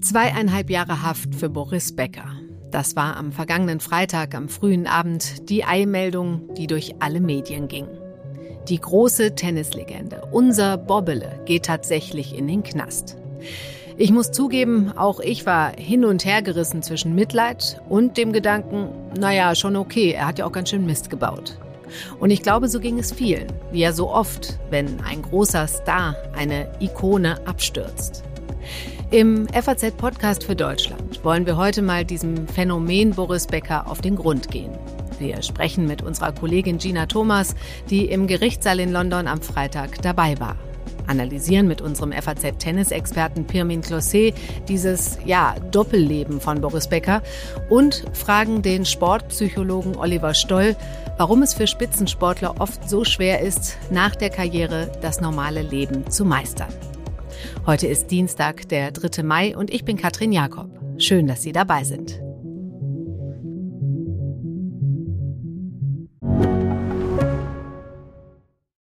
Zweieinhalb Jahre Haft für Boris Becker. Das war am vergangenen Freitag am frühen Abend die Eilmeldung, die durch alle Medien ging. Die große Tennislegende, unser Bobbele, geht tatsächlich in den Knast. Ich muss zugeben, auch ich war hin und her gerissen zwischen Mitleid und dem Gedanken, naja, schon okay, er hat ja auch ganz schön Mist gebaut. Und ich glaube, so ging es vielen, wie ja so oft, wenn ein großer Star, eine Ikone abstürzt. Im FAZ-Podcast für Deutschland wollen wir heute mal diesem Phänomen Boris Becker auf den Grund gehen. Wir sprechen mit unserer Kollegin Gina Thomas, die im Gerichtssaal in London am Freitag dabei war. Analysieren mit unserem FAZ-Tennisexperten Pirmin Closet dieses, ja, Doppelleben von Boris Becker und fragen den Sportpsychologen Oliver Stoll, warum es für Spitzensportler oft so schwer ist, nach der Karriere das normale Leben zu meistern. Heute ist Dienstag, der 3. Mai und ich bin Katrin Jakob. Schön, dass Sie dabei sind.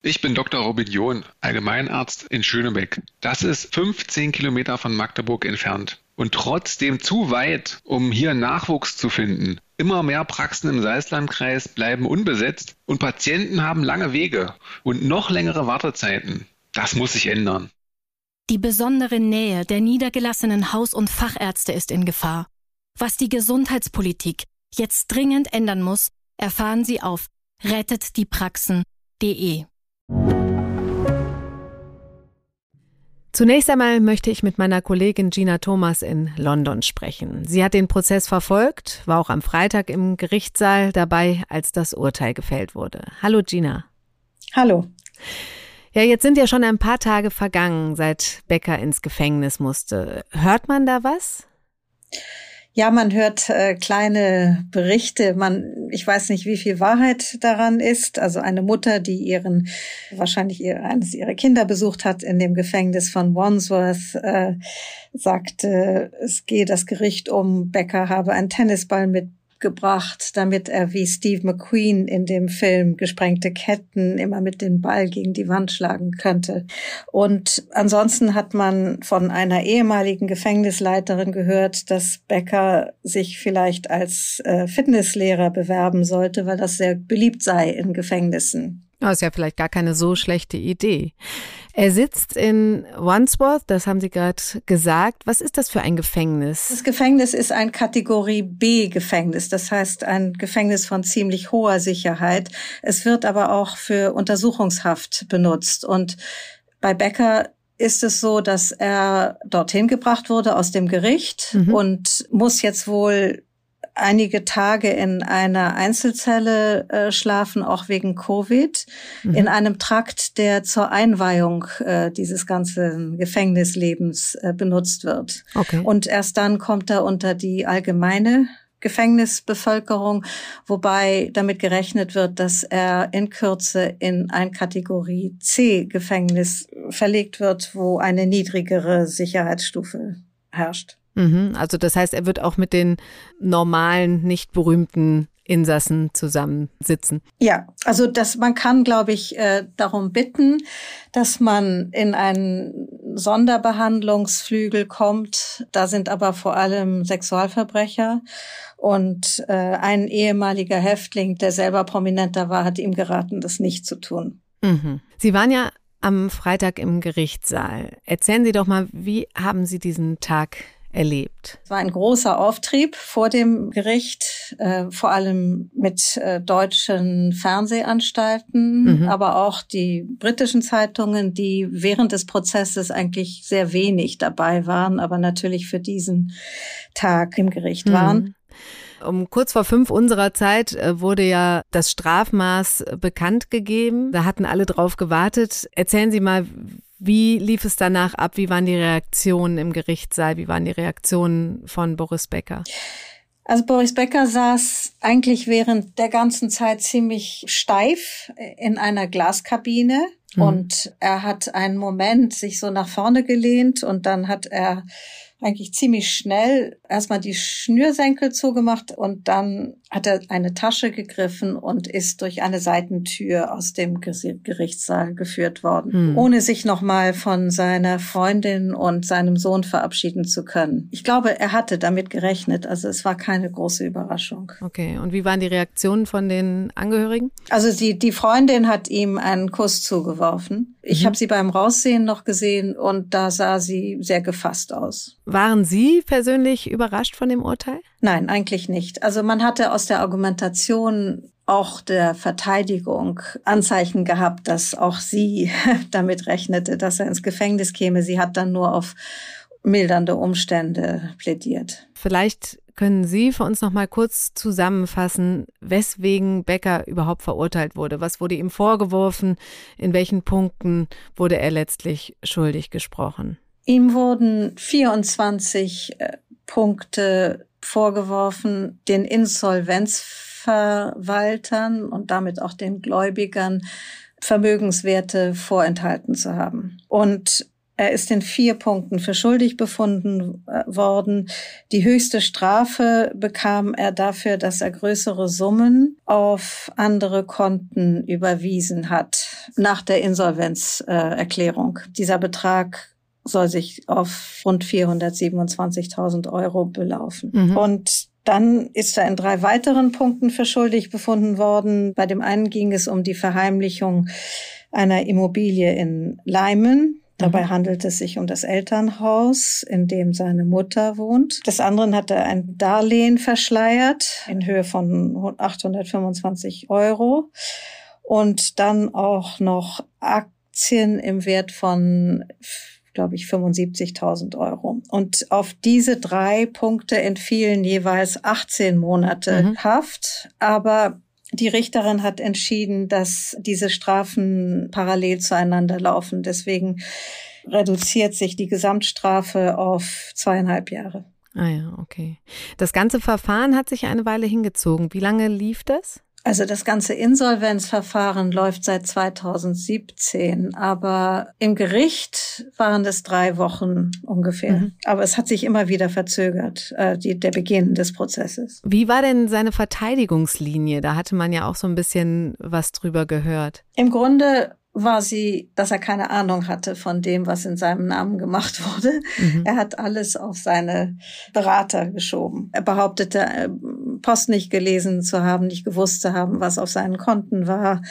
Ich bin Dr. Robin John, Allgemeinarzt in Schönebeck. Das ist 15 Kilometer von Magdeburg entfernt und trotzdem zu weit, um hier Nachwuchs zu finden. Immer mehr Praxen im Salzlandkreis bleiben unbesetzt und Patienten haben lange Wege und noch längere Wartezeiten. Das muss sich ändern. Die besondere Nähe der niedergelassenen Haus- und Fachärzte ist in Gefahr. Was die Gesundheitspolitik jetzt dringend ändern muss, erfahren Sie auf rettetdiepraxen.de. Zunächst einmal möchte ich mit meiner Kollegin Gina Thomas in London sprechen. Sie hat den Prozess verfolgt, war auch am Freitag im Gerichtssaal dabei, als das Urteil gefällt wurde. Hallo Gina. Hallo. Ja, jetzt sind ja schon ein paar Tage vergangen, seit Becker ins Gefängnis musste. Hört man da was? Ja, man hört äh, kleine Berichte. Man, ich weiß nicht, wie viel Wahrheit daran ist. Also eine Mutter, die ihren, wahrscheinlich ihr, eines ihrer Kinder besucht hat in dem Gefängnis von Wandsworth, äh, sagte, es gehe das Gericht um, Becker habe einen Tennisball mit gebracht, damit er wie Steve McQueen in dem Film Gesprengte Ketten immer mit dem Ball gegen die Wand schlagen könnte. Und ansonsten hat man von einer ehemaligen Gefängnisleiterin gehört, dass Becker sich vielleicht als äh, Fitnesslehrer bewerben sollte, weil das sehr beliebt sei in Gefängnissen. Das ist ja vielleicht gar keine so schlechte Idee. Er sitzt in Wandsworth, das haben Sie gerade gesagt. Was ist das für ein Gefängnis? Das Gefängnis ist ein Kategorie B Gefängnis, das heißt ein Gefängnis von ziemlich hoher Sicherheit. Es wird aber auch für Untersuchungshaft benutzt und bei Becker ist es so, dass er dorthin gebracht wurde aus dem Gericht mhm. und muss jetzt wohl einige Tage in einer Einzelzelle äh, schlafen, auch wegen Covid, mhm. in einem Trakt, der zur Einweihung äh, dieses ganzen Gefängnislebens äh, benutzt wird. Okay. Und erst dann kommt er unter die allgemeine Gefängnisbevölkerung, wobei damit gerechnet wird, dass er in Kürze in ein Kategorie C Gefängnis verlegt wird, wo eine niedrigere Sicherheitsstufe herrscht. Mhm, also das heißt, er wird auch mit den normalen, nicht berühmten Insassen zusammensitzen. Ja, also dass man kann, glaube ich, äh, darum bitten, dass man in einen Sonderbehandlungsflügel kommt. Da sind aber vor allem Sexualverbrecher und äh, ein ehemaliger Häftling, der selber prominenter war, hat ihm geraten, das nicht zu tun. Mhm. Sie waren ja am Freitag im Gerichtssaal. Erzählen Sie doch mal, wie haben Sie diesen Tag erlebt? Es war ein großer Auftrieb vor dem Gericht, äh, vor allem mit äh, deutschen Fernsehanstalten, mhm. aber auch die britischen Zeitungen, die während des Prozesses eigentlich sehr wenig dabei waren, aber natürlich für diesen Tag im Gericht mhm. waren. Um kurz vor fünf unserer Zeit äh, wurde ja das Strafmaß bekannt gegeben. Da hatten alle drauf gewartet. Erzählen Sie mal, wie lief es danach ab? Wie waren die Reaktionen im Gerichtssaal? Wie waren die Reaktionen von Boris Becker? Also Boris Becker saß eigentlich während der ganzen Zeit ziemlich steif in einer Glaskabine. Mhm. Und er hat einen Moment sich so nach vorne gelehnt und dann hat er eigentlich ziemlich schnell erstmal die Schnürsenkel zugemacht und dann hat er eine Tasche gegriffen und ist durch eine Seitentür aus dem Gerichtssaal geführt worden, hm. ohne sich nochmal von seiner Freundin und seinem Sohn verabschieden zu können. Ich glaube, er hatte damit gerechnet, also es war keine große Überraschung. Okay, und wie waren die Reaktionen von den Angehörigen? Also die, die Freundin hat ihm einen Kuss zugeworfen. Ich mhm. habe sie beim Raussehen noch gesehen und da sah sie sehr gefasst aus. Waren Sie persönlich überrascht von dem Urteil? Nein, eigentlich nicht. Also man hatte aus der Argumentation auch der Verteidigung Anzeichen gehabt, dass auch sie damit rechnete, dass er ins Gefängnis käme. Sie hat dann nur auf mildernde Umstände plädiert. Vielleicht können Sie für uns noch mal kurz zusammenfassen, weswegen Becker überhaupt verurteilt wurde? Was wurde ihm vorgeworfen? In welchen Punkten wurde er letztlich schuldig gesprochen? Ihm wurden 24 äh, Punkte vorgeworfen, den Insolvenzverwaltern und damit auch den Gläubigern Vermögenswerte vorenthalten zu haben. Und er ist in vier Punkten für schuldig befunden äh, worden. Die höchste Strafe bekam er dafür, dass er größere Summen auf andere Konten überwiesen hat nach der Insolvenzerklärung. Dieser Betrag soll sich auf rund 427.000 Euro belaufen. Mhm. Und dann ist er in drei weiteren Punkten für schuldig befunden worden. Bei dem einen ging es um die Verheimlichung einer Immobilie in Leimen. Dabei mhm. handelt es sich um das Elternhaus, in dem seine Mutter wohnt. Des anderen hat er ein Darlehen verschleiert in Höhe von 825 Euro und dann auch noch Aktien im Wert von glaube ich, 75.000 Euro. Und auf diese drei Punkte entfielen jeweils 18 Monate mhm. Haft. Aber die Richterin hat entschieden, dass diese Strafen parallel zueinander laufen. Deswegen reduziert sich die Gesamtstrafe auf zweieinhalb Jahre. Ah ja, okay. Das ganze Verfahren hat sich eine Weile hingezogen. Wie lange lief das? Also das ganze Insolvenzverfahren läuft seit 2017, aber im Gericht waren es drei Wochen ungefähr. Mhm. Aber es hat sich immer wieder verzögert, äh, die, der Beginn des Prozesses. Wie war denn seine Verteidigungslinie? Da hatte man ja auch so ein bisschen was drüber gehört. Im Grunde war sie, dass er keine Ahnung hatte von dem, was in seinem Namen gemacht wurde. Mhm. Er hat alles auf seine Berater geschoben. Er behauptete, äh, Post nicht gelesen zu haben, nicht gewusst zu haben, was auf seinen Konten war.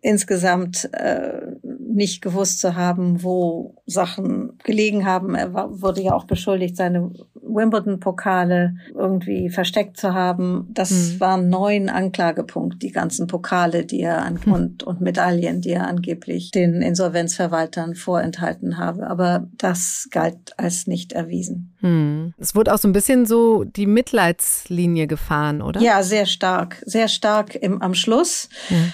Insgesamt äh, nicht gewusst zu haben, wo Sachen gelegen haben. Er war, wurde ja auch beschuldigt, seine Wimbledon-Pokale irgendwie versteckt zu haben. Das mhm. waren neun Anklagepunkte, die ganzen Pokale, die er an, mhm. und, und Medaillen, die er angeblich den Insolvenzverwaltern vorenthalten habe. Aber das galt als nicht erwiesen. Mhm. Es wurde auch so ein bisschen so die Mitleidslinie gefahren, oder? Ja, sehr stark. Sehr stark im, am Schluss,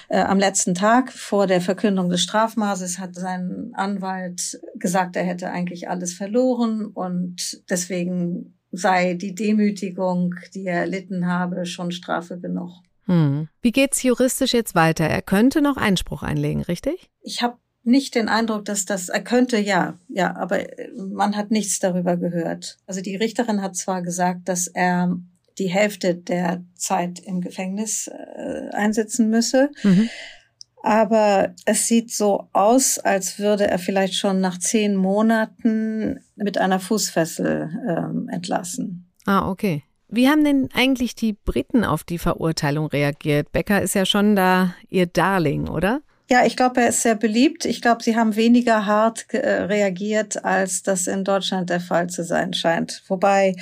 äh, am letzten Tag vor der Verkündung des Strafmaßes hat sein Anwalt gesagt, er hätte eigentlich alles verloren und deswegen sei die Demütigung, die er erlitten habe, schon Strafe genug. Hm. Wie geht's juristisch jetzt weiter? Er könnte noch Einspruch einlegen, richtig? Ich habe nicht den Eindruck, dass das er könnte, ja, ja, aber man hat nichts darüber gehört. Also die Richterin hat zwar gesagt, dass er die Hälfte der Zeit im Gefängnis äh, einsetzen müsse. Mhm. Aber es sieht so aus, als würde er vielleicht schon nach zehn Monaten mit einer Fußfessel ähm, entlassen. Ah, okay. Wie haben denn eigentlich die Briten auf die Verurteilung reagiert? Becker ist ja schon da ihr Darling, oder? Ja, ich glaube, er ist sehr beliebt. Ich glaube, sie haben weniger hart äh, reagiert, als das in Deutschland der Fall zu sein scheint. Wobei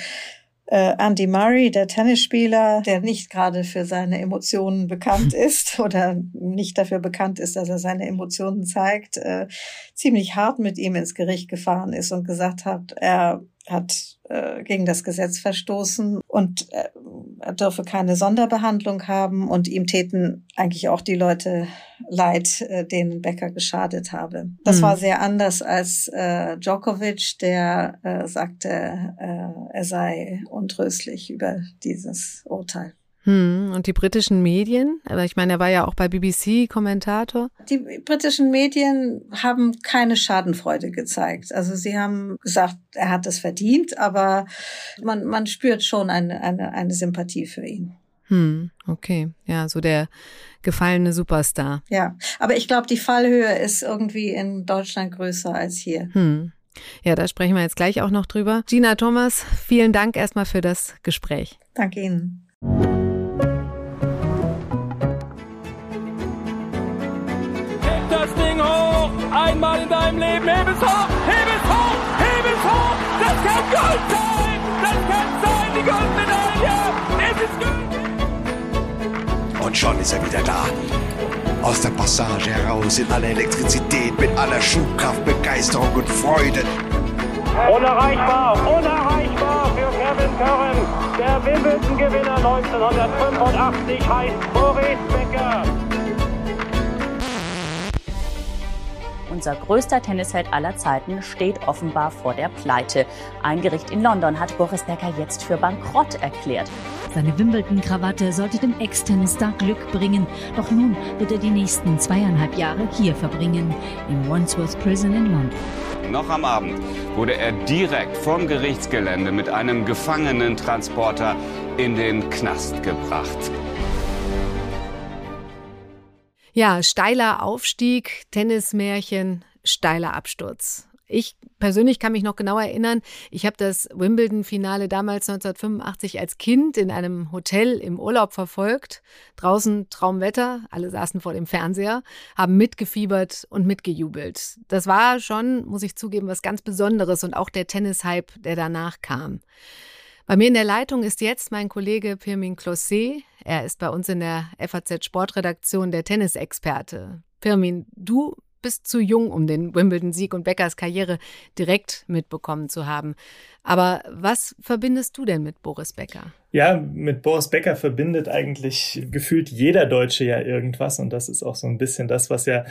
äh, Andy Murray, der Tennisspieler, der nicht gerade für seine Emotionen bekannt ist oder nicht dafür bekannt ist, dass er seine Emotionen zeigt, äh, ziemlich hart mit ihm ins Gericht gefahren ist und gesagt hat, er hat äh, gegen das Gesetz verstoßen und äh, er dürfe keine Sonderbehandlung haben und ihm täten eigentlich auch die Leute leid, äh, denen Becker geschadet habe. Das mhm. war sehr anders als äh, Djokovic, der äh, sagte, äh, er sei untröstlich über dieses Urteil. Hm, und die britischen Medien? Aber ich meine, er war ja auch bei BBC Kommentator. Die britischen Medien haben keine Schadenfreude gezeigt. Also sie haben gesagt, er hat es verdient, aber man, man spürt schon eine, eine, eine Sympathie für ihn. Hm, okay. Ja, so der gefallene Superstar. Ja, aber ich glaube, die Fallhöhe ist irgendwie in Deutschland größer als hier. Hm. Ja, da sprechen wir jetzt gleich auch noch drüber. Gina Thomas, vielen Dank erstmal für das Gespräch. Danke Ihnen. Deinem Leben. Heb es hoch, heb es hoch, heb es hoch. Das kann Gold sein. Das kann sein, die Goldmedaille. Es ist Gold. Und schon ist er wieder da. Aus der Passage heraus in aller Elektrizität, mit aller Schubkraft, Begeisterung und Freude. Unerreichbar, unerreichbar für Kevin Curran. Der Wimbledon-Gewinner 1985 heißt Boris Becker. Unser größter Tennisheld aller Zeiten, steht offenbar vor der Pleite. Ein Gericht in London hat Boris Becker jetzt für bankrott erklärt. Seine Wimbledon-Krawatte sollte dem Ex-Tennisstar Glück bringen. Doch nun wird er die nächsten zweieinhalb Jahre hier verbringen, im Wandsworth Prison in London. Noch am Abend wurde er direkt vom Gerichtsgelände mit einem Gefangenentransporter in den Knast gebracht. Ja, steiler Aufstieg, Tennismärchen, steiler Absturz. Ich persönlich kann mich noch genau erinnern, ich habe das Wimbledon-Finale damals 1985 als Kind in einem Hotel im Urlaub verfolgt. Draußen Traumwetter, alle saßen vor dem Fernseher, haben mitgefiebert und mitgejubelt. Das war schon, muss ich zugeben, was ganz Besonderes und auch der Tennis-Hype, der danach kam. Bei mir in der Leitung ist jetzt mein Kollege Pirmin Closet. Er ist bei uns in der FAZ Sportredaktion der Tennisexperte. Pirmin, du bist zu jung, um den Wimbledon-Sieg und Beckers Karriere direkt mitbekommen zu haben. Aber was verbindest du denn mit Boris Becker? Ja, mit Boris Becker verbindet eigentlich gefühlt jeder Deutsche ja irgendwas. Und das ist auch so ein bisschen das, was ja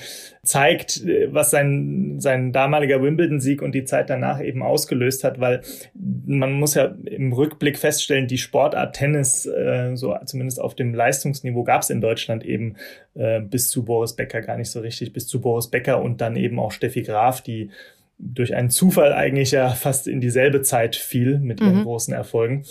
zeigt, was sein, sein damaliger Wimbledon-Sieg und die Zeit danach eben ausgelöst hat, weil man muss ja im Rückblick feststellen, die Sportart Tennis, äh, so zumindest auf dem Leistungsniveau, gab es in Deutschland eben äh, bis zu Boris Becker gar nicht so richtig, bis zu Boris Becker und dann eben auch Steffi Graf, die durch einen Zufall eigentlich ja fast in dieselbe Zeit fiel mit ihren mhm. großen Erfolgen.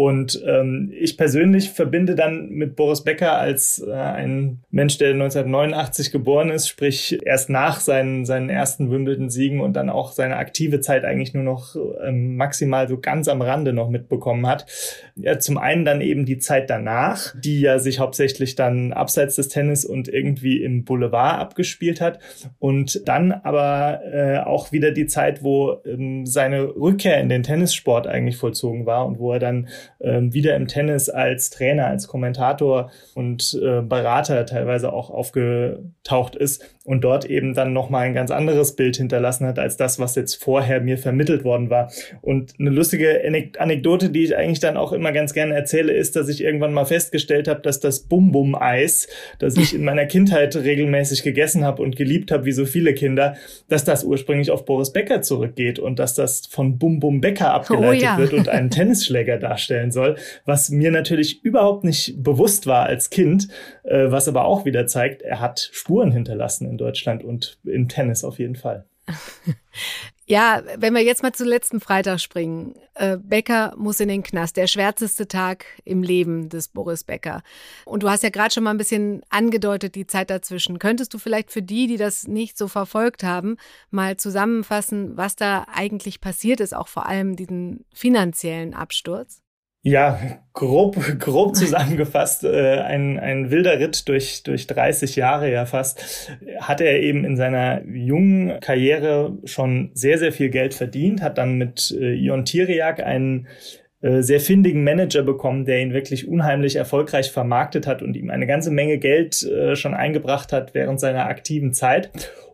Und ähm, ich persönlich verbinde dann mit Boris Becker als äh, ein Mensch, der 1989 geboren ist, sprich erst nach seinen, seinen ersten Wimbledon-Siegen und dann auch seine aktive Zeit eigentlich nur noch ähm, maximal so ganz am Rande noch mitbekommen hat. Ja, zum einen dann eben die Zeit danach, die ja sich hauptsächlich dann abseits des Tennis und irgendwie im Boulevard abgespielt hat. Und dann aber äh, auch wieder die Zeit, wo ähm, seine Rückkehr in den Tennissport eigentlich vollzogen war und wo er dann ähm, wieder im Tennis als Trainer, als Kommentator und äh, Berater teilweise auch aufgetaucht ist und dort eben dann nochmal ein ganz anderes Bild hinterlassen hat als das, was jetzt vorher mir vermittelt worden war. Und eine lustige Anekdote, die ich eigentlich dann auch immer ganz gerne erzähle, ist, dass ich irgendwann mal festgestellt habe, dass das Bum-Bum-Eis, das ich in meiner Kindheit regelmäßig gegessen habe und geliebt habe, wie so viele Kinder, dass das ursprünglich auf Boris Becker zurückgeht und dass das von Bum-Bum Becker abgeleitet oh, ja. wird und einen Tennisschläger darstellen soll, was mir natürlich überhaupt nicht bewusst war als Kind, äh, was aber auch wieder zeigt, er hat Spuren hinterlassen in Deutschland und im Tennis auf jeden Fall. Ja, wenn wir jetzt mal zu letzten Freitag springen. Äh, Becker muss in den Knast. Der schwärzeste Tag im Leben des Boris Becker. Und du hast ja gerade schon mal ein bisschen angedeutet, die Zeit dazwischen. Könntest du vielleicht für die, die das nicht so verfolgt haben, mal zusammenfassen, was da eigentlich passiert ist, auch vor allem diesen finanziellen Absturz? Ja, grob, grob zusammengefasst, äh, ein, ein wilder Ritt durch, durch 30 Jahre ja fast, hat er eben in seiner jungen Karriere schon sehr, sehr viel Geld verdient, hat dann mit äh, Ion Tiriak einen äh, sehr findigen Manager bekommen, der ihn wirklich unheimlich erfolgreich vermarktet hat und ihm eine ganze Menge Geld äh, schon eingebracht hat während seiner aktiven Zeit.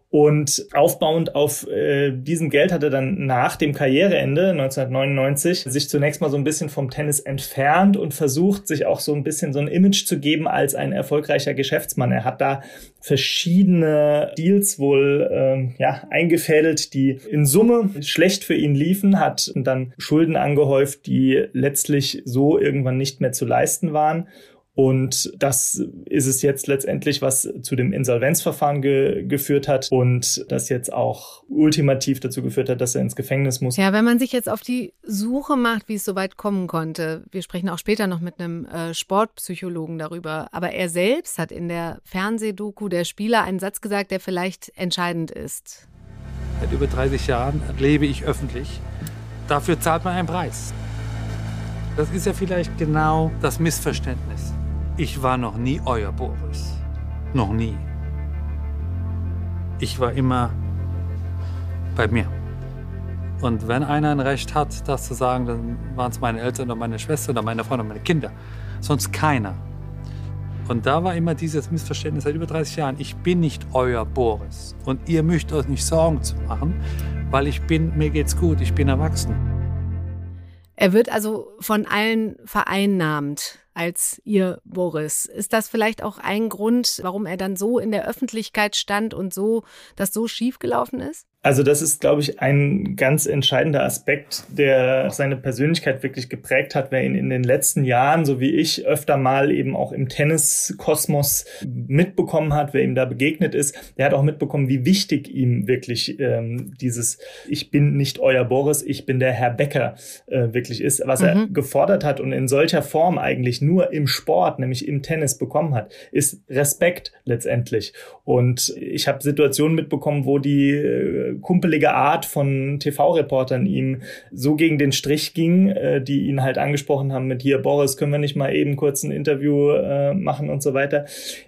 Und aufbauend auf äh, diesem Geld hat er dann nach dem Karriereende 1999 sich zunächst mal so ein bisschen vom Tennis entfernt und versucht, sich auch so ein bisschen so ein Image zu geben als ein erfolgreicher Geschäftsmann. Er hat da verschiedene Deals wohl ähm, ja, eingefädelt, die in Summe schlecht für ihn liefen, hat dann Schulden angehäuft, die letztlich so irgendwann nicht mehr zu leisten waren Und das ist es jetzt letztendlich, was zu dem Insolvenzverfahren ge geführt hat und das jetzt auch ultimativ dazu geführt hat, dass er ins Gefängnis muss. Ja, wenn man sich jetzt auf die Suche macht, wie es so weit kommen konnte, wir sprechen auch später noch mit einem äh, Sportpsychologen darüber, aber er selbst hat in der Fernsehdoku der Spieler einen Satz gesagt, der vielleicht entscheidend ist. Seit über 30 Jahren lebe ich öffentlich. Dafür zahlt man einen Preis. Das ist ja vielleicht genau das Missverständnis. Ich war noch nie euer Boris. Noch nie. Ich war immer bei mir. Und wenn einer ein Recht hat, das zu sagen, dann waren es meine Eltern oder meine Schwester oder meine Frau oder meine Kinder. Sonst keiner. Und da war immer dieses Missverständnis seit über 30 Jahren. Ich bin nicht euer Boris. Und ihr müsst euch nicht Sorgen zu machen, weil ich bin, mir geht's gut, ich bin erwachsen. Er wird also von allen vereinnahmt als ihr Boris. Ist das vielleicht auch ein Grund, warum er dann so in der Öffentlichkeit stand und so, das so schief gelaufen ist? Also das ist, glaube ich, ein ganz entscheidender Aspekt, der seine Persönlichkeit wirklich geprägt hat, wer ihn in den letzten Jahren, so wie ich, öfter mal eben auch im Tenniskosmos mitbekommen hat, wer ihm da begegnet ist. Der hat auch mitbekommen, wie wichtig ihm wirklich ähm, dieses Ich bin nicht euer Boris, ich bin der Herr Becker äh, wirklich ist, was mhm. er gefordert hat und in solcher Form eigentlich nur im Sport, nämlich im Tennis bekommen hat, ist Respekt letztendlich. Und ich habe Situationen mitbekommen, wo die äh, kumpelige Art von TV-Reportern ihm so gegen den Strich ging, äh, die ihn halt angesprochen haben mit hier, Boris, können wir nicht mal eben kurz ein Interview äh, machen und so weiter,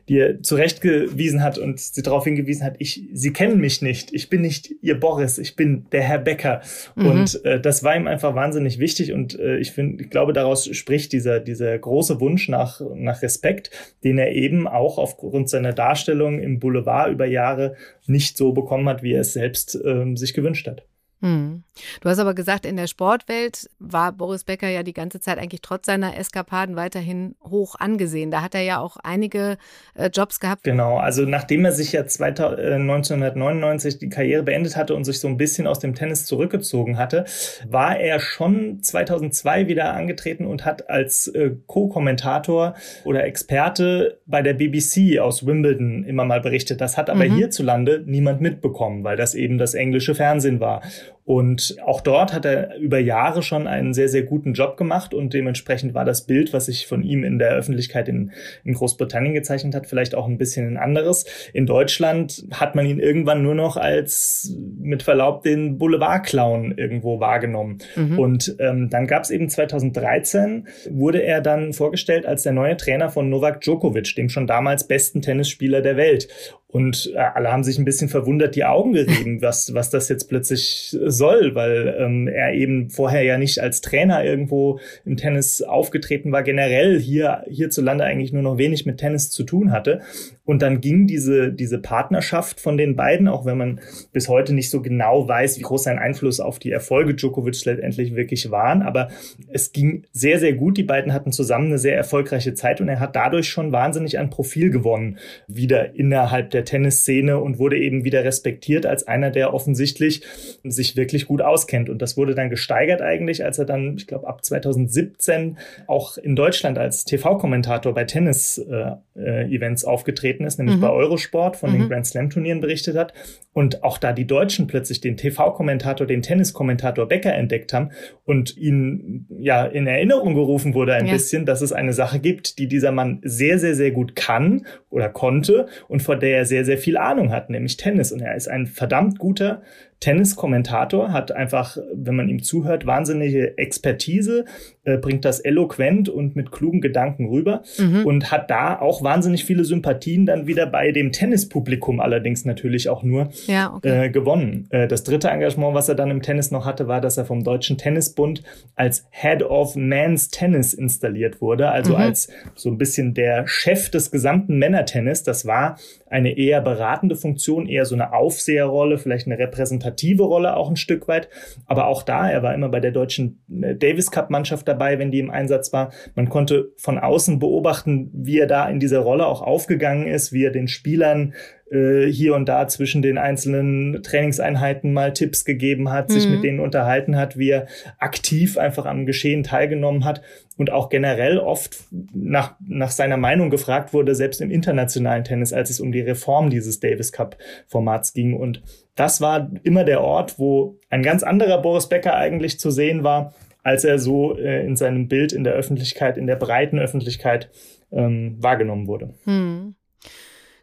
die er zurechtgewiesen hat und sie darauf hingewiesen hat, ich, sie kennen mich nicht, ich bin nicht ihr Boris, ich bin der Herr Becker. Mhm. Und äh, das war ihm einfach wahnsinnig wichtig und äh, ich finde, ich glaube, daraus spricht dieser, dieser große Wunsch nach, nach Respekt, den er eben auch aufgrund seiner Darstellung im Boulevard über Jahre nicht so bekommen hat, wie er es selbst ähm, sich gewünscht hat. Hm. Du hast aber gesagt, in der Sportwelt war Boris Becker ja die ganze Zeit eigentlich trotz seiner Eskapaden weiterhin hoch angesehen. Da hat er ja auch einige äh, Jobs gehabt. Genau, also nachdem er sich ja 2000, äh, 1999 die Karriere beendet hatte und sich so ein bisschen aus dem Tennis zurückgezogen hatte, war er schon 2002 wieder angetreten und hat als äh, Co-Kommentator oder Experte bei der BBC aus Wimbledon immer mal berichtet. Das hat aber mhm. hierzulande niemand mitbekommen, weil das eben das englische Fernsehen war. Und auch dort hat er über Jahre schon einen sehr, sehr guten Job gemacht und dementsprechend war das Bild, was sich von ihm in der Öffentlichkeit in, in Großbritannien gezeichnet hat, vielleicht auch ein bisschen ein anderes. In Deutschland hat man ihn irgendwann nur noch als mit Verlaub den Boulevardclown irgendwo wahrgenommen. Mhm. Und ähm, dann gab es eben 2013, wurde er dann vorgestellt als der neue Trainer von Novak Djokovic, dem schon damals besten Tennisspieler der Welt. Und äh, alle haben sich ein bisschen verwundert die Augen gerieben, was, was das jetzt plötzlich soll, weil ähm, er eben vorher ja nicht als Trainer irgendwo im Tennis aufgetreten war, generell hier hierzulande eigentlich nur noch wenig mit Tennis zu tun hatte. Und dann ging diese, diese Partnerschaft von den beiden, auch wenn man bis heute nicht so genau weiß, wie groß sein Einfluss auf die Erfolge Djokovic letztendlich wirklich waren. Aber es ging sehr, sehr gut. Die beiden hatten zusammen eine sehr erfolgreiche Zeit und er hat dadurch schon wahnsinnig an Profil gewonnen, wieder innerhalb der Tennisszene und wurde eben wieder respektiert als einer, der offensichtlich sich wirklich gut auskennt. Und das wurde dann gesteigert eigentlich, als er dann, ich glaube, ab 2017 auch in Deutschland als TV-Kommentator bei Tennis-Events äh, äh, aufgetreten ist, nämlich mhm. bei Eurosport von mhm. den Grand Slam Turnieren berichtet hat. Und auch da die Deutschen plötzlich den TV-Kommentator, den Tenniskommentator Becker entdeckt haben und ihn ja in Erinnerung gerufen wurde ein ja. bisschen, dass es eine Sache gibt, die dieser Mann sehr, sehr, sehr gut kann oder konnte und vor der er sehr, sehr viel Ahnung hat, nämlich Tennis. Und er ist ein verdammt guter Tenniskommentator, hat einfach, wenn man ihm zuhört, wahnsinnige Expertise, äh, bringt das eloquent und mit klugen Gedanken rüber mhm. und hat da auch wahnsinnig viele Sympathien dann wieder bei dem Tennispublikum allerdings natürlich auch nur ja, okay. äh, gewonnen. Äh, das dritte Engagement, was er dann im Tennis noch hatte, war, dass er vom Deutschen Tennisbund als Head of Men's Tennis installiert wurde, also mhm. als so ein bisschen der Chef des gesamten Männertennis. Das war eine eher beratende Funktion, eher so eine Aufseherrolle, vielleicht eine Repräsentation konfrontative Rolle auch ein Stück weit. Aber auch da, er war immer bei der deutschen äh, Davis Cup Mannschaft dabei, wenn die im Einsatz war. Man konnte von außen beobachten, wie er da in dieser Rolle auch aufgegangen ist, wie er den Spielern äh, hier und da zwischen den einzelnen Trainingseinheiten mal Tipps gegeben hat, mhm. sich mit denen unterhalten hat, wie er aktiv einfach am Geschehen teilgenommen hat und auch generell oft nach, nach seiner Meinung gefragt wurde, selbst im internationalen Tennis, als es um die Reform dieses Davis Cup Formats ging. Und das war immer der Ort, wo ein ganz anderer Boris Becker eigentlich zu sehen war, als er so äh, in seinem Bild in der Öffentlichkeit, in der breiten Öffentlichkeit ähm, wahrgenommen wurde. Hm.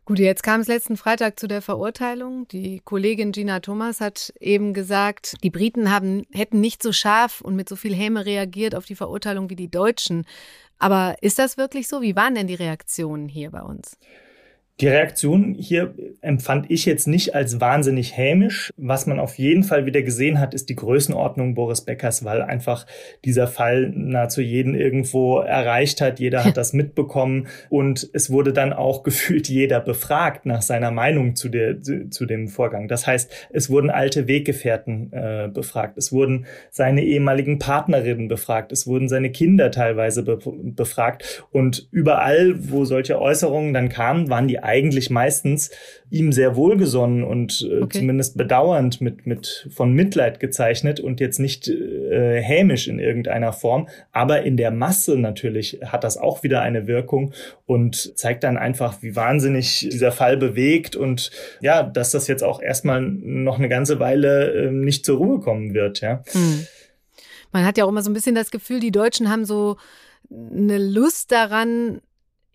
Gut, jetzt kam es letzten Freitag zu der Verurteilung. Die Kollegin Gina Thomas hat eben gesagt, die Briten haben, hätten nicht so scharf und mit so viel Häme reagiert auf die Verurteilung wie die Deutschen. Aber ist das wirklich so? Wie waren denn die Reaktionen hier bei uns? Die Reaktion hier empfand ich jetzt nicht als wahnsinnig hämisch. Was man auf jeden Fall wieder gesehen hat, ist die Größenordnung Boris Beckers, weil einfach dieser Fall nahezu jeden irgendwo erreicht hat. Jeder hat das mitbekommen und es wurde dann auch gefühlt jeder befragt nach seiner Meinung zu, der, zu dem Vorgang. Das heißt, es wurden alte Weggefährten äh, befragt, es wurden seine ehemaligen Partnerinnen befragt, es wurden seine Kinder teilweise be befragt und überall, wo solche Äußerungen dann kamen, waren die eigentlich meistens ihm sehr wohlgesonnen und äh, okay. zumindest bedauernd mit, mit von Mitleid gezeichnet und jetzt nicht äh, hämisch in irgendeiner Form. Aber in der Masse natürlich hat das auch wieder eine Wirkung und zeigt dann einfach, wie wahnsinnig dieser Fall bewegt und ja, dass das jetzt auch erstmal noch eine ganze Weile äh, nicht zur Ruhe kommen wird, ja. Hm. Man hat ja auch immer so ein bisschen das Gefühl, die Deutschen haben so eine Lust daran,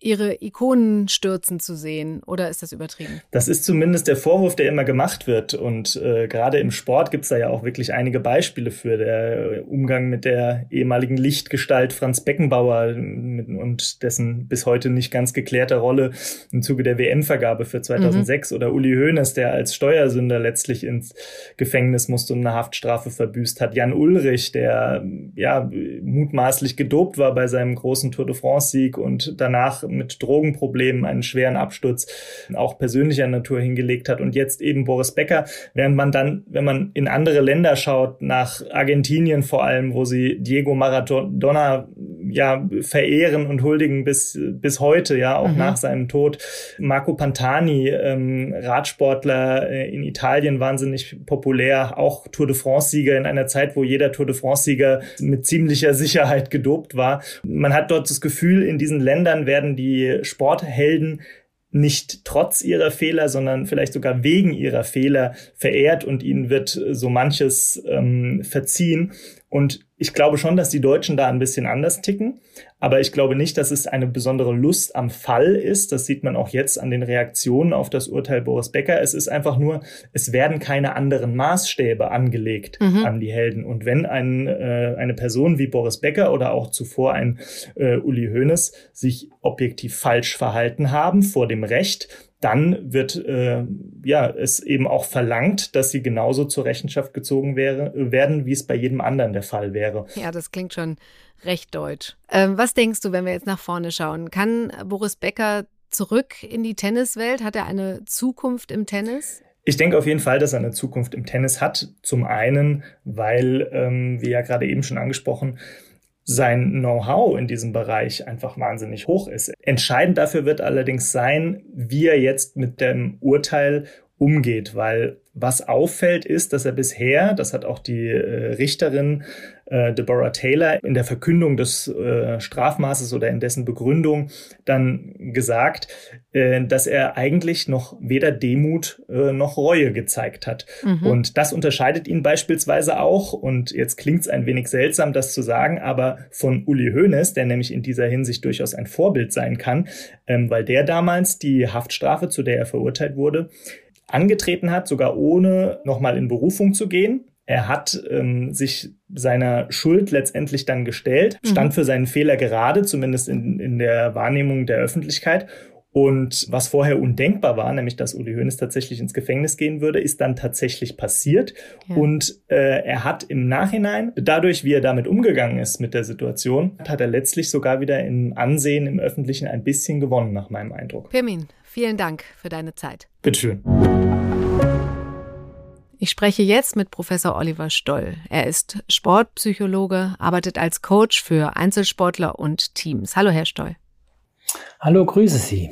ihre Ikonen stürzen zu sehen? Oder ist das übertrieben? Das ist zumindest der Vorwurf, der immer gemacht wird. Und äh, gerade im Sport gibt es da ja auch wirklich einige Beispiele für. Der Umgang mit der ehemaligen Lichtgestalt Franz Beckenbauer mit, und dessen bis heute nicht ganz geklärte Rolle im Zuge der WM-Vergabe für 2006 mhm. oder Uli Hoeneß, der als Steuersünder letztlich ins Gefängnis musste und eine Haftstrafe verbüßt hat. Jan Ulrich, der ja mutmaßlich gedopt war bei seinem großen Tour de France-Sieg und danach mit Drogenproblemen einen schweren Absturz auch persönlicher Natur hingelegt hat und jetzt eben Boris Becker, während man dann, wenn man in andere Länder schaut, nach Argentinien vor allem, wo sie Diego Maradona ja verehren und huldigen bis bis heute, ja auch mhm. nach seinem Tod. Marco Pantani, ähm, Radsportler äh, in Italien, wahnsinnig populär, auch Tour de France-Sieger in einer Zeit, wo jeder Tour de France-Sieger mit ziemlicher Sicherheit gedopt war. Man hat dort das Gefühl, in diesen Ländern werden die Sporthelden nicht trotz ihrer Fehler, sondern vielleicht sogar wegen ihrer Fehler verehrt und ihnen wird so manches ähm, verziehen. Und ich glaube schon, dass die Deutschen da ein bisschen anders ticken. Aber ich glaube nicht, dass es eine besondere Lust am Fall ist. Das sieht man auch jetzt an den Reaktionen auf das Urteil Boris Becker. Es ist einfach nur, es werden keine anderen Maßstäbe angelegt mhm. an die Helden. Und wenn ein, äh, eine Person wie Boris Becker oder auch zuvor ein äh, Uli Hoeneß sich objektiv falsch verhalten haben vor dem Recht, dann wird äh, ja es eben auch verlangt, dass sie genauso zur Rechenschaft gezogen wäre, werden, wie es bei jedem anderen der Fall wäre. Ja, das klingt schon recht deutsch. Ähm, was denkst du, wenn wir jetzt nach vorne schauen? Kann Boris Becker zurück in die Tenniswelt? Hat er eine Zukunft im Tennis? Ich denke auf jeden Fall, dass er eine Zukunft im Tennis hat. Zum einen, weil, ähm, wie ja gerade eben schon angesprochen, sein Know-how in diesem Bereich einfach wahnsinnig hoch ist. Entscheidend dafür wird allerdings sein, wie er jetzt mit dem Urteil umgeht, weil was auffällt ist, dass er bisher, das hat auch die äh, Richterin äh, Deborah Taylor in der Verkündung des äh, Strafmaßes oder in dessen Begründung dann gesagt, äh, dass er eigentlich noch weder Demut äh, noch Reue gezeigt hat. Mhm. Und das unterscheidet ihn beispielsweise auch, und jetzt klingt es ein wenig seltsam, das zu sagen, aber von Uli Hoeneß, der nämlich in dieser Hinsicht durchaus ein Vorbild sein kann, ähm, weil der damals die Haftstrafe, zu der er verurteilt wurde, angetreten hat, sogar ohne nochmal in Berufung zu gehen. Er hat ähm, sich seiner Schuld letztendlich dann gestellt, mhm. stand für seinen Fehler gerade, zumindest in, in der Wahrnehmung der Öffentlichkeit. Und was vorher undenkbar war, nämlich dass Uli Hoeneß tatsächlich ins Gefängnis gehen würde, ist dann tatsächlich passiert. Ja. Und äh, er hat im Nachhinein, dadurch, wie er damit umgegangen ist mit der Situation, hat er letztlich sogar wieder im Ansehen im Öffentlichen ein bisschen gewonnen, nach meinem Eindruck. Pirmin, vielen Dank für deine Zeit. Bitteschön. Ich spreche jetzt mit Professor Oliver Stoll. Er ist Sportpsychologe, arbeitet als Coach für Einzelsportler und Teams. Hallo, Herr Stoll. Hallo, grüße Sie.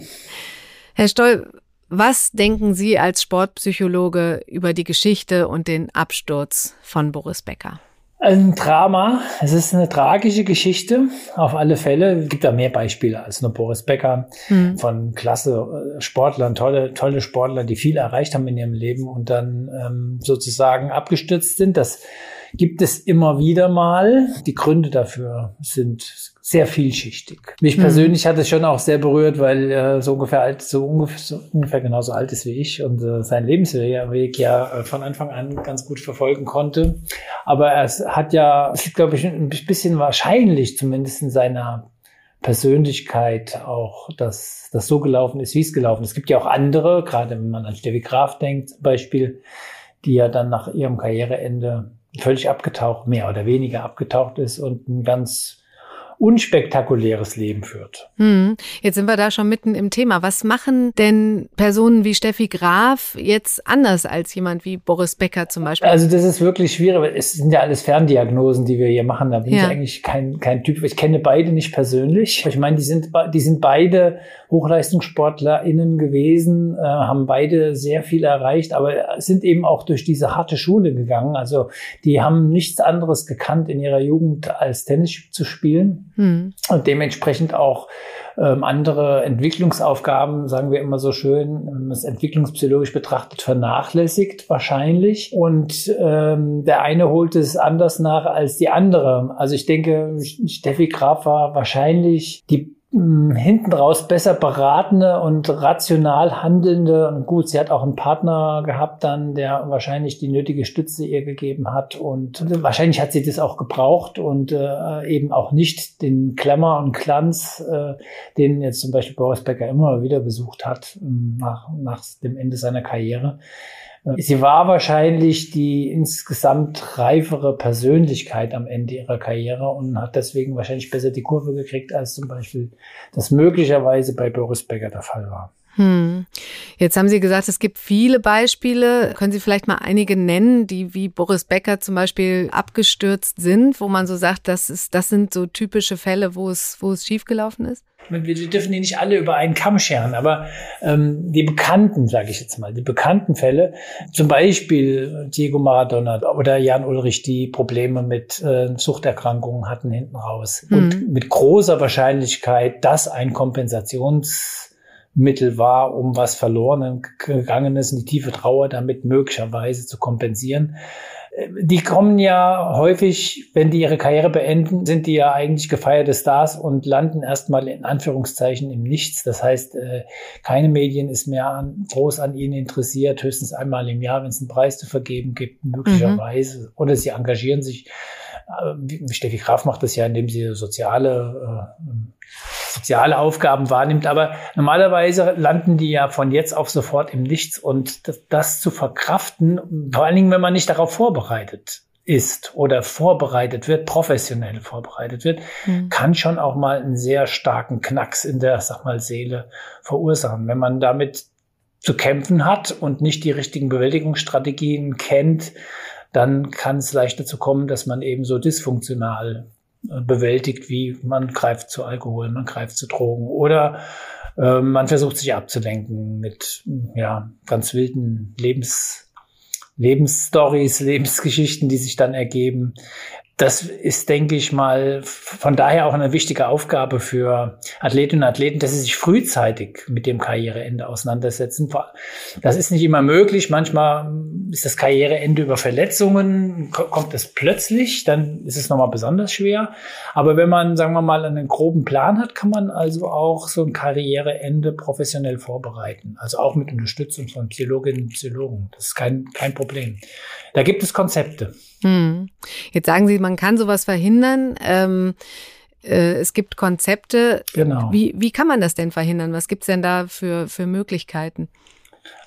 Herr Stoll, was denken Sie als Sportpsychologe über die Geschichte und den Absturz von Boris Becker? Ein Drama. Es ist eine tragische Geschichte, auf alle Fälle. Es gibt da mehr Beispiele als nur Boris Becker mhm. von klasse äh, Sportlern, tolle, tolle Sportler, die viel erreicht haben in ihrem Leben und dann ähm, sozusagen abgestürzt sind. Das gibt es immer wieder mal. Die Gründe dafür sind sehr vielschichtig. Mich mhm. persönlich hat es schon auch sehr berührt, weil er so ungefähr alt, so ungefähr, so ungefähr genauso alt ist wie ich und äh, seinen Lebensweg ja äh, von Anfang an ganz gut verfolgen konnte. Aber es hat ja, es ist, glaube ich, ein bisschen wahrscheinlich, zumindest in seiner Persönlichkeit auch, dass das so gelaufen ist, wie es gelaufen ist. Es gibt ja auch andere, gerade wenn man an Steffi Graf denkt, zum Beispiel, die ja dann nach ihrem Karriereende völlig abgetaucht, mehr oder weniger abgetaucht ist und ein ganz unspektakuläres Leben führt. Hm. Jetzt sind wir da schon mitten im Thema. Was machen denn Personen wie Steffi Graf jetzt anders als jemand wie Boris Becker zum Beispiel? Also das ist wirklich schwierig. Es sind ja alles Ferndiagnosen, die wir hier machen. Da bin ja. ich eigentlich kein, kein Typ. Ich kenne beide nicht persönlich. Ich meine, die sind, die sind beide HochleistungssportlerInnen gewesen, äh, haben beide sehr viel erreicht, aber sind eben auch durch diese harte Schule gegangen. Also die haben nichts anderes gekannt in ihrer Jugend als Tennis zu spielen. Mhm. Und dementsprechend auch ähm, andere Entwicklungsaufgaben, sagen wir immer so schön, ähm, das entwicklungspsychologisch betrachtet vernachlässigt wahrscheinlich. Und ähm, der eine holt es anders nach als die andere. Also ich denke, Steffi Graf war wahrscheinlich die hinten raus besser beratende und rational handelnde. Und gut, sie hat auch einen Partner gehabt dann, der wahrscheinlich die nötige Stütze ihr gegeben hat. Und wahrscheinlich hat sie das auch gebraucht und äh, eben auch nicht den Klemmer und Glanz, äh, den jetzt zum Beispiel Boris Becker immer wieder besucht hat nach, nach dem Ende seiner Karriere. Sie war wahrscheinlich die insgesamt reifere Persönlichkeit am Ende ihrer Karriere und hat deswegen wahrscheinlich besser die Kurve gekriegt, als zum Beispiel das möglicherweise bei Boris Becker der Fall war. Hm. Jetzt haben Sie gesagt, es gibt viele Beispiele. Können Sie vielleicht mal einige nennen, die wie Boris Becker zum Beispiel abgestürzt sind, wo man so sagt, das, ist, das sind so typische Fälle, wo es, wo es schiefgelaufen ist? wir dürfen die nicht alle über einen Kamm scheren, aber ähm, die bekannten, sage ich jetzt mal, die bekannten Fälle, zum Beispiel Diego Maradona oder Jan Ulrich, die Probleme mit äh, Suchterkrankungen hatten hinten raus mhm. und mit großer Wahrscheinlichkeit, dass ein Kompensationsmittel war, um was verloren gegangen ist, und die tiefe Trauer damit möglicherweise zu kompensieren die kommen ja häufig, wenn die ihre Karriere beenden, sind die ja eigentlich gefeierte Stars und landen erstmal in Anführungszeichen im Nichts. Das heißt, äh, keine Medien ist mehr an, groß an ihnen interessiert, höchstens einmal im Jahr, wenn es einen Preis zu vergeben gibt, möglicherweise. Mhm. Oder sie engagieren sich. Äh, Steffi Graf macht das ja, indem sie soziale äh, soziale Aufgaben wahrnimmt. Aber normalerweise landen die ja von jetzt auf sofort im Nichts und das, das zu verkraften, vor allen Dingen, wenn man nicht darauf vorbereitet ist oder vorbereitet wird, professionell vorbereitet wird, mhm. kann schon auch mal einen sehr starken Knacks in der, sag mal, Seele verursachen. Wenn man damit zu kämpfen hat und nicht die richtigen Bewältigungsstrategien kennt, dann kann es leicht dazu kommen, dass man eben so dysfunktional bewältigt, wie man greift zu Alkohol, man greift zu Drogen oder äh, man versucht sich abzulenken mit ja ganz wilden Lebens Lebensstories, Lebensgeschichten, die sich dann ergeben das ist, denke ich mal, von daher auch eine wichtige Aufgabe für Athletinnen und Athleten, dass sie sich frühzeitig mit dem Karriereende auseinandersetzen. Das ist nicht immer möglich. Manchmal ist das Karriereende über Verletzungen, kommt es plötzlich, dann ist es nochmal besonders schwer. Aber wenn man, sagen wir mal, einen groben Plan hat, kann man also auch so ein Karriereende professionell vorbereiten. Also auch mit Unterstützung von Psychologinnen und Psychologen. Das ist kein, kein Problem. Da gibt es Konzepte. Hm. Jetzt sagen Sie, man kann sowas verhindern. Ähm, äh, es gibt Konzepte. Genau. Wie, wie kann man das denn verhindern? Was gibt es denn da für, für Möglichkeiten?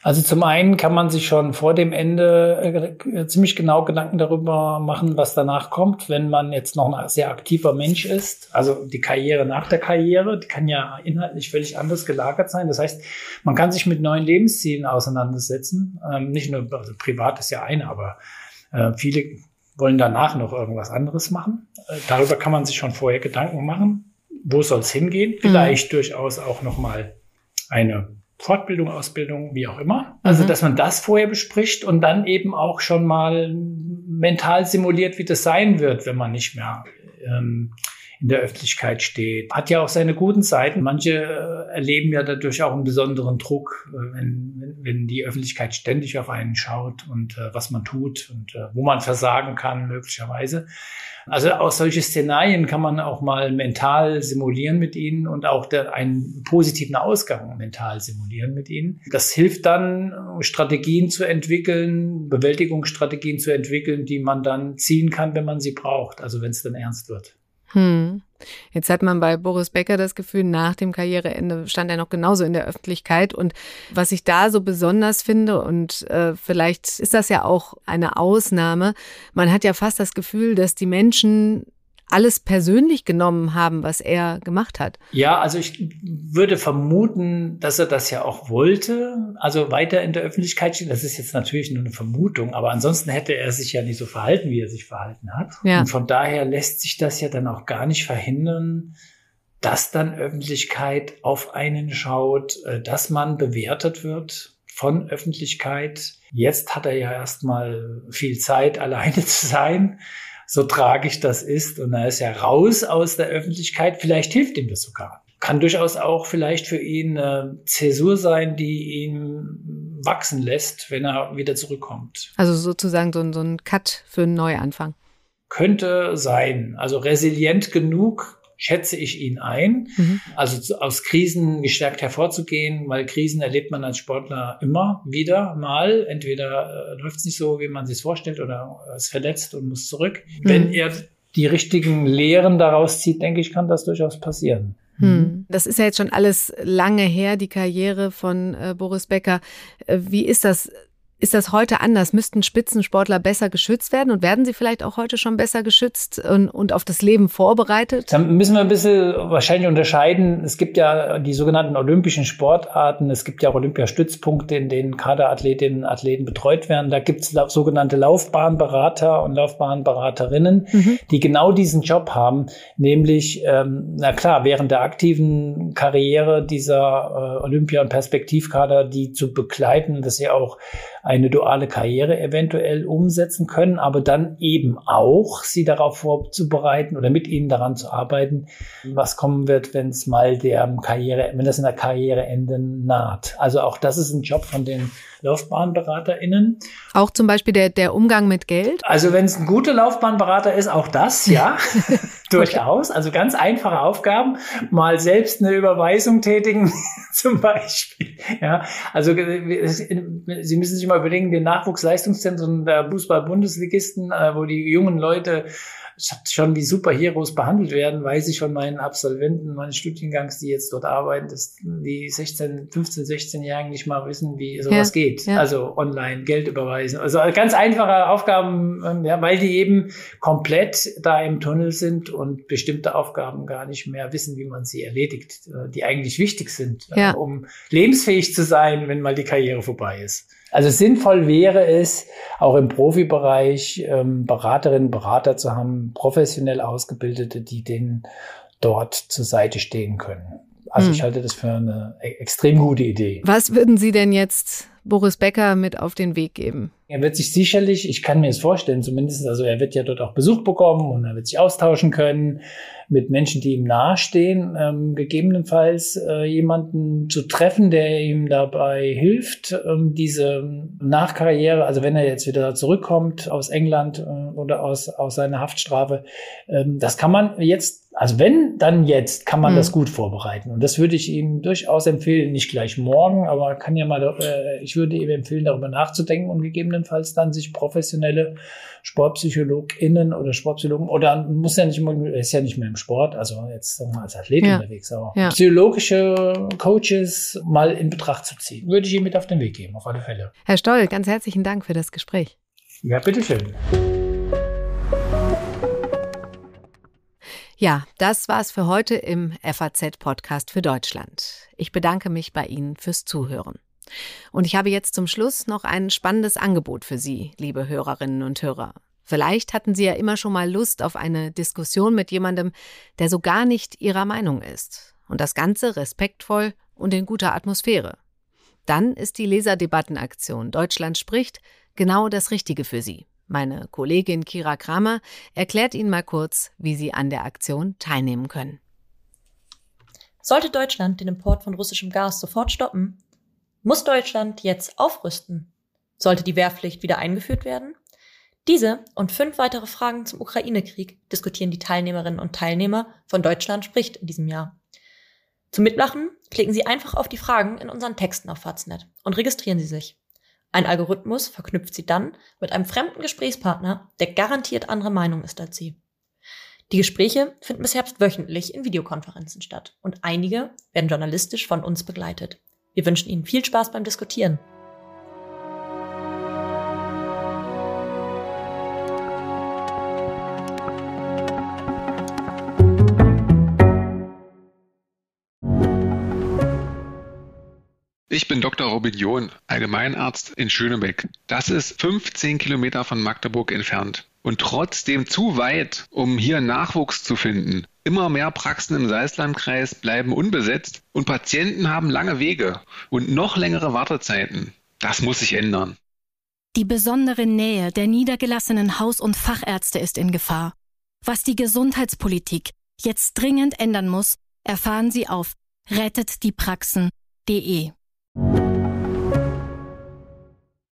Also zum einen kann man sich schon vor dem Ende äh, ziemlich genau Gedanken darüber machen, was danach kommt, wenn man jetzt noch ein sehr aktiver Mensch ist. Also die Karriere nach der Karriere, die kann ja inhaltlich völlig anders gelagert sein. Das heißt, man kann sich mit neuen Lebenszielen auseinandersetzen. Ähm, nicht nur, also privat ist ja eine, aber äh, viele wollen danach noch irgendwas anderes machen. Äh, darüber kann man sich schon vorher Gedanken machen. Wo soll es hingehen? Vielleicht mhm. durchaus auch noch mal eine Fortbildung, Ausbildung, wie auch immer. Also, mhm. dass man das vorher bespricht und dann eben auch schon mal mental simuliert, wie das sein wird, wenn man nicht mehr ähm, in der Öffentlichkeit steht. Hat ja auch seine guten Seiten. Manche äh, erleben ja dadurch auch einen besonderen Druck, äh, wenn, wenn die Öffentlichkeit ständig auf einen schaut und äh, was man tut und äh, wo man versagen kann, möglicherweise. Also auch solche Szenarien kann man auch mal mental simulieren mit ihnen und auch der, einen positiven Ausgang mental simulieren mit ihnen. Das hilft dann, Strategien zu entwickeln, Bewältigungsstrategien zu entwickeln, die man dann ziehen kann, wenn man sie braucht, also wenn es dann ernst wird. Hm. Jetzt hat man bei Boris Becker das Gefühl, nach dem Karriereende stand er noch genauso in der Öffentlichkeit. Und was ich da so besonders finde, und äh, vielleicht ist das ja auch eine Ausnahme, man hat ja fast das Gefühl, dass die Menschen alles persönlich genommen haben, was er gemacht hat. Ja, also ich würde vermuten, dass er das ja auch wollte, also weiter in der Öffentlichkeit stehen. Das ist jetzt natürlich nur eine Vermutung, aber ansonsten hätte er sich ja nicht so verhalten, wie er sich verhalten hat. Ja. Und von daher lässt sich das ja dann auch gar nicht verhindern, dass dann Öffentlichkeit auf einen schaut, äh, dass man bewertet wird von Öffentlichkeit. Jetzt hat er ja erstmal viel Zeit, alleine zu sein so tragisch das ist. Und er ist ja raus aus der Öffentlichkeit. Vielleicht hilft ihm das sogar. Kann durchaus auch vielleicht für ihn eine Zäsur sein, die ihn wachsen lässt, wenn er wieder zurückkommt. Also sozusagen so ein, so ein Cut für einen Neuanfang. Könnte sein. Also resilient genug, schätze ich ihn ein. Mhm. Also aus Krisen gestärkt hervorzugehen, weil Krisen erlebt man als Sportler immer wieder mal. Entweder äh, läuft es nicht so, wie man sich vorstellt, oder ist verletzt und muss zurück. Mhm. Wenn er die richtigen Lehren daraus zieht, denke ich, kann das durchaus passieren. Hm. Das ist ja jetzt schon alles lange her, die Karriere von äh, Boris Becker. Äh, wie ist das? Ist das heute anders? Müssten Spitzensportler besser geschützt werden und werden sie vielleicht auch heute schon besser geschützt und, und auf das Leben vorbereitet? Dann müssen wir ein bisschen wahrscheinlich unterscheiden. Es gibt ja die sogenannten olympischen Sportarten. Es gibt ja auch Olympiastützpunkte, in denen Kaderathletinnen und Athleten betreut werden. Da gibt es sogenannte Laufbahnberater und Laufbahnberaterinnen, mhm. die genau diesen Job haben, nämlich, ähm, na klar, während der aktiven Karriere dieser äh, Olympia- und Perspektivkader, die zu begleiten, dass sie auch eine duale Karriere eventuell umsetzen können, aber dann eben auch sie darauf vorzubereiten oder mit ihnen daran zu arbeiten, was kommen wird, wenn es mal der Karriere, wenn das in der Karriereende naht. Also auch das ist ein Job von den LaufbahnberaterInnen. Auch zum Beispiel der, der Umgang mit Geld? Also wenn es ein guter Laufbahnberater ist, auch das, ja. Durchaus. Also ganz einfache Aufgaben. Mal selbst eine Überweisung tätigen, zum Beispiel. Ja, also äh, Sie müssen sich mal überlegen, den Nachwuchsleistungszentren der Fußball-Bundesligisten, äh, wo die jungen Leute schon wie Superheroes behandelt werden, weiß ich von meinen Absolventen meines Studiengangs, die jetzt dort arbeiten, dass die 16, 15, 16-Jährigen nicht mal wissen, wie sowas ja, geht. Ja. Also online Geld überweisen. Also ganz einfache Aufgaben, ähm, ja, weil die eben komplett da im Tunnel sind und bestimmte Aufgaben gar nicht mehr wissen, wie man sie erledigt, äh, die eigentlich wichtig sind, äh, ja. um lebensfähig zu sein, wenn mal die Karriere vorbei ist. Also sinnvoll wäre es, auch im Profibereich ähm, Beraterinnen, Berater zu haben, professionell Ausgebildete, die denen dort zur Seite stehen können. Also hm. ich halte das für eine e-, extrem gute Idee. Was würden Sie denn jetzt Boris Becker mit auf den Weg geben? Er wird sich sicherlich, ich kann mir das vorstellen, zumindest, also er wird ja dort auch Besuch bekommen und er wird sich austauschen können mit Menschen, die ihm nahestehen, ähm, gegebenenfalls äh, jemanden zu treffen, der ihm dabei hilft, ähm, diese Nachkarriere, also wenn er jetzt wieder zurückkommt aus England äh, oder aus, aus seiner Haftstrafe, ähm, das kann man jetzt also wenn, dann jetzt kann man mhm. das gut vorbereiten. Und das würde ich ihm durchaus empfehlen. Nicht gleich morgen, aber kann ja mal, äh, ich ich würde ihm empfehlen, darüber nachzudenken und gegebenenfalls dann sich professionelle SportpsychologInnen oder Sportpsychologen oder muss ja nicht immer, ist ja nicht mehr im Sport, also jetzt sagen wir als Athlet ja. unterwegs, aber ja. psychologische Coaches mal in Betracht zu ziehen. Würde ich ihm mit auf den Weg geben, auf alle Fälle. Herr Stoll, ganz herzlichen Dank für das Gespräch. Ja, bitteschön. Ja, das war's für heute im FAZ-Podcast für Deutschland. Ich bedanke mich bei Ihnen fürs Zuhören. Und ich habe jetzt zum Schluss noch ein spannendes Angebot für Sie, liebe Hörerinnen und Hörer. Vielleicht hatten Sie ja immer schon mal Lust auf eine Diskussion mit jemandem, der so gar nicht Ihrer Meinung ist. Und das Ganze respektvoll und in guter Atmosphäre. Dann ist die Leserdebattenaktion Deutschland spricht genau das Richtige für Sie. Meine Kollegin Kira Kramer erklärt Ihnen mal kurz, wie Sie an der Aktion teilnehmen können. Sollte Deutschland den Import von russischem Gas sofort stoppen? Muss Deutschland jetzt aufrüsten? Sollte die Wehrpflicht wieder eingeführt werden? Diese und fünf weitere Fragen zum Ukraine-Krieg diskutieren die Teilnehmerinnen und Teilnehmer von Deutschland spricht in diesem Jahr. Zum Mitmachen klicken Sie einfach auf die Fragen in unseren Texten auf Faznet und registrieren Sie sich. Ein Algorithmus verknüpft sie dann mit einem fremden Gesprächspartner, der garantiert andere Meinung ist als sie. Die Gespräche finden bis Herbst wöchentlich in Videokonferenzen statt und einige werden journalistisch von uns begleitet. Wir wünschen Ihnen viel Spaß beim Diskutieren. Ich bin Dr. Robin John, Allgemeinarzt in Schönebeck. Das ist 15 Kilometer von Magdeburg entfernt und trotzdem zu weit, um hier Nachwuchs zu finden. Immer mehr Praxen im Salzlandkreis bleiben unbesetzt und Patienten haben lange Wege und noch längere Wartezeiten. Das muss sich ändern. Die besondere Nähe der niedergelassenen Haus- und Fachärzte ist in Gefahr. Was die Gesundheitspolitik jetzt dringend ändern muss, erfahren Sie auf rettetdiepraxen.de.